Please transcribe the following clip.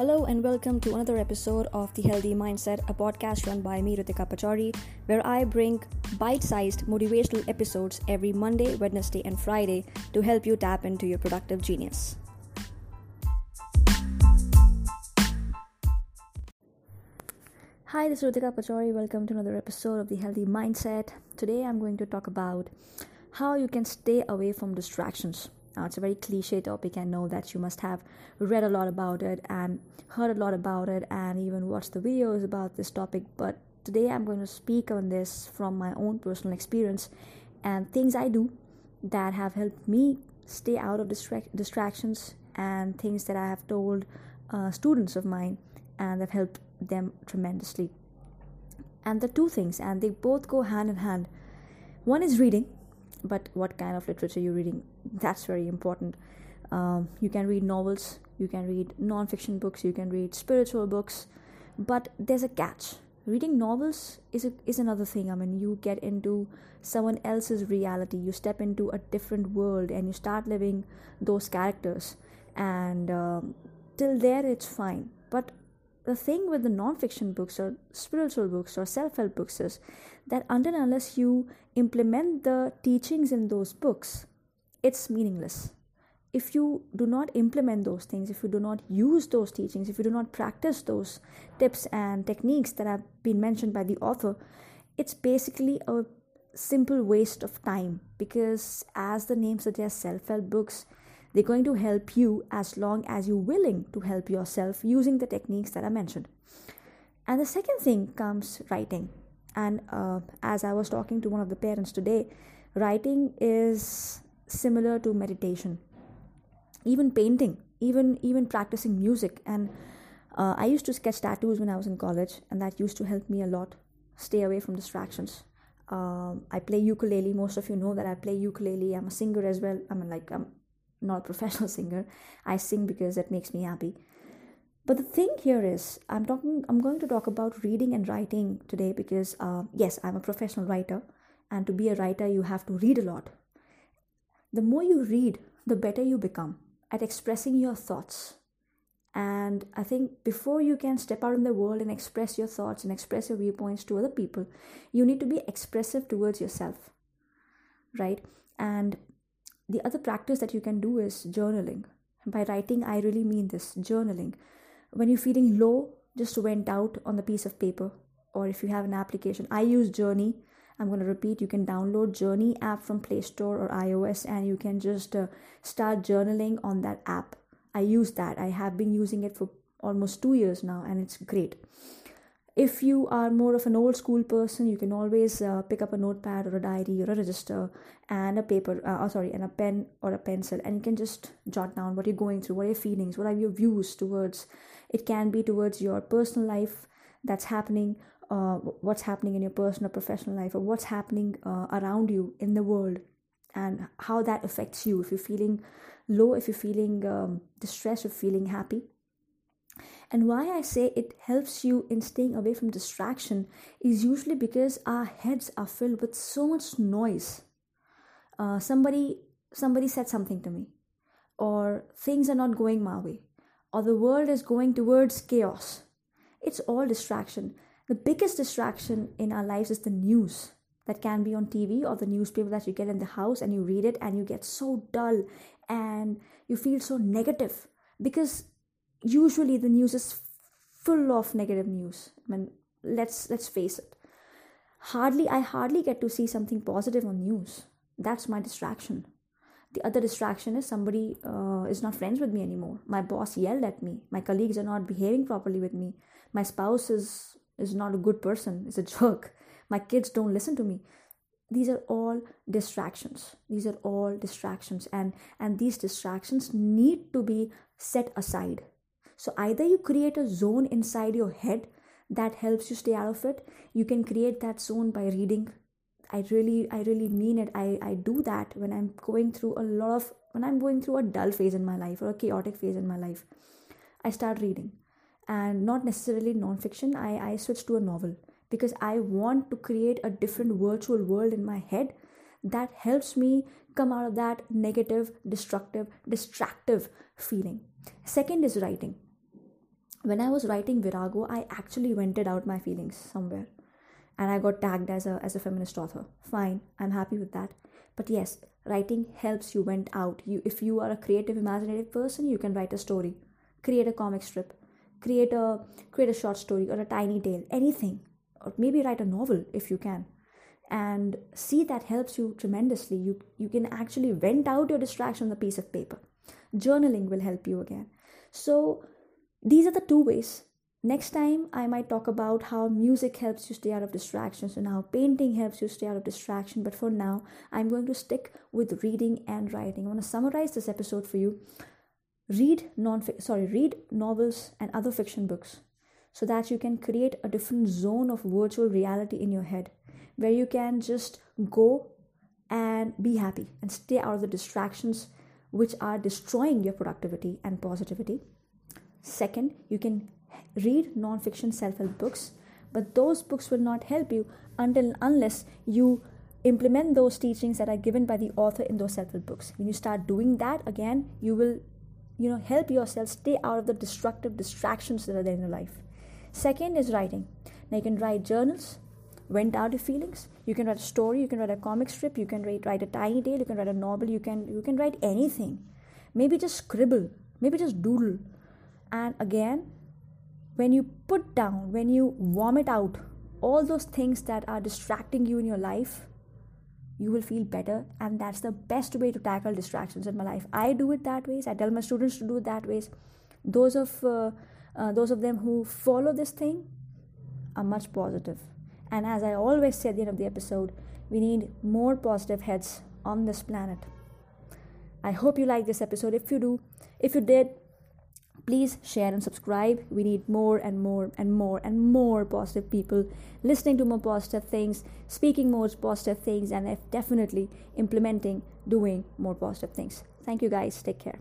Hello and welcome to another episode of The Healthy Mindset, a podcast run by me, Ritika Pachori, where I bring bite sized motivational episodes every Monday, Wednesday, and Friday to help you tap into your productive genius. Hi, this is Ritika Pachori. Welcome to another episode of The Healthy Mindset. Today I'm going to talk about how you can stay away from distractions. Uh, it's a very cliche topic. I know that you must have read a lot about it and heard a lot about it and even watched the videos about this topic. But today I'm going to speak on this from my own personal experience and things I do that have helped me stay out of distra- distractions and things that I have told uh, students of mine and have helped them tremendously. And the two things, and they both go hand in hand. One is reading, but what kind of literature you're reading that's very important. Um, you can read novels you can read non-fiction books you can read spiritual books but there's a catch. Reading novels is a, is another thing. I mean you get into someone else's reality. You step into a different world and you start living those characters. And um, till there it's fine. But the thing with the non-fiction books or spiritual books or self-help books is that until unless you implement the teachings in those books it's meaningless. If you do not implement those things if you do not use those teachings if you do not practice those tips and techniques that have been mentioned by the author it's basically a simple waste of time because as the name suggests self-help books they're going to help you as long as you're willing to help yourself using the techniques that I mentioned. And the second thing comes writing. And uh, as I was talking to one of the parents today, writing is similar to meditation, even painting, even even practicing music. And uh, I used to sketch tattoos when I was in college, and that used to help me a lot stay away from distractions. Um, I play ukulele. Most of you know that I play ukulele. I'm a singer as well. I mean, like I'm not a professional singer. I sing because it makes me happy. But the thing here is, I'm talking. I'm going to talk about reading and writing today because, uh, yes, I'm a professional writer, and to be a writer, you have to read a lot. The more you read, the better you become at expressing your thoughts. And I think before you can step out in the world and express your thoughts and express your viewpoints to other people, you need to be expressive towards yourself, right? And the other practice that you can do is journaling. By writing, I really mean this journaling. When you're feeling low, just went out on the piece of paper, or if you have an application, I use Journey. I'm going to repeat you can download Journey app from Play Store or iOS and you can just uh, start journaling on that app. I use that. I have been using it for almost two years now and it's great if you are more of an old school person you can always uh, pick up a notepad or a diary or a register and a paper uh, oh, sorry and a pen or a pencil and you can just jot down what you're going through what are your feelings what are your views towards it can be towards your personal life that's happening uh, what's happening in your personal professional life or what's happening uh, around you in the world and how that affects you. If you're feeling low if you're feeling um, distressed or feeling happy and why I say it helps you in staying away from distraction is usually because our heads are filled with so much noise. Uh, somebody somebody said something to me, or things are not going my way, or the world is going towards chaos. It's all distraction. The biggest distraction in our lives is the news that can be on TV or the newspaper that you get in the house and you read it and you get so dull and you feel so negative because usually the news is full of negative news. I mean let's let's face it. Hardly i hardly get to see something positive on news. That's my distraction. The other distraction is somebody uh, is not friends with me anymore. My boss yelled at me. My colleagues are not behaving properly with me. My spouse is is not a good person. Is a jerk. My kids don't listen to me. These are all distractions. These are all distractions. And and these distractions need to be set aside so either you create a zone inside your head that helps you stay out of it. You can create that zone by reading. I really, I really mean it. I, I do that when I'm going through a lot of when I'm going through a dull phase in my life or a chaotic phase in my life. I start reading. And not necessarily non-fiction. I, I switch to a novel because I want to create a different virtual world in my head that helps me come out of that negative, destructive, distractive feeling. Second is writing when I was writing Virago, I actually vented out my feelings somewhere. And I got tagged as a, as a feminist author. Fine, I'm happy with that. But yes, writing helps you vent out. You, if you are a creative, imaginative person, you can write a story, create a comic strip, create a create a short story or a tiny tale, anything, or maybe write a novel if you can. And see that helps you tremendously. You you can actually vent out your distraction on a piece of paper. Journaling will help you again. So these are the two ways. Next time, I might talk about how music helps you stay out of distractions and how painting helps you stay out of distraction. But for now, I'm going to stick with reading and writing. I want to summarize this episode for you. Read non sorry, read novels and other fiction books so that you can create a different zone of virtual reality in your head where you can just go and be happy and stay out of the distractions which are destroying your productivity and positivity Second, you can read non-fiction self-help books, but those books will not help you until unless you implement those teachings that are given by the author in those self-help books. When you start doing that again, you will you know help yourself stay out of the destructive distractions that are there in your life. Second is writing. Now you can write journals, vent out your feelings. You can write a story, you can write a comic strip, you can write, write a tiny tale, you can write a novel, you can you can write anything. Maybe just scribble, maybe just doodle and again when you put down when you vomit out all those things that are distracting you in your life you will feel better. And that's the best way to tackle distractions in my life. I do it that ways. I tell my students to do it that ways. Those of uh, uh, those of them who follow this thing are much positive. And as i always say at the end of the episode we need more positive heads on this planet. I hope you like this episode. If you do if you did please share and subscribe. We need more and more and more and more positive people listening to more positive things speaking more positive things and definitely implementing doing more positive things. Thank you guys. Take care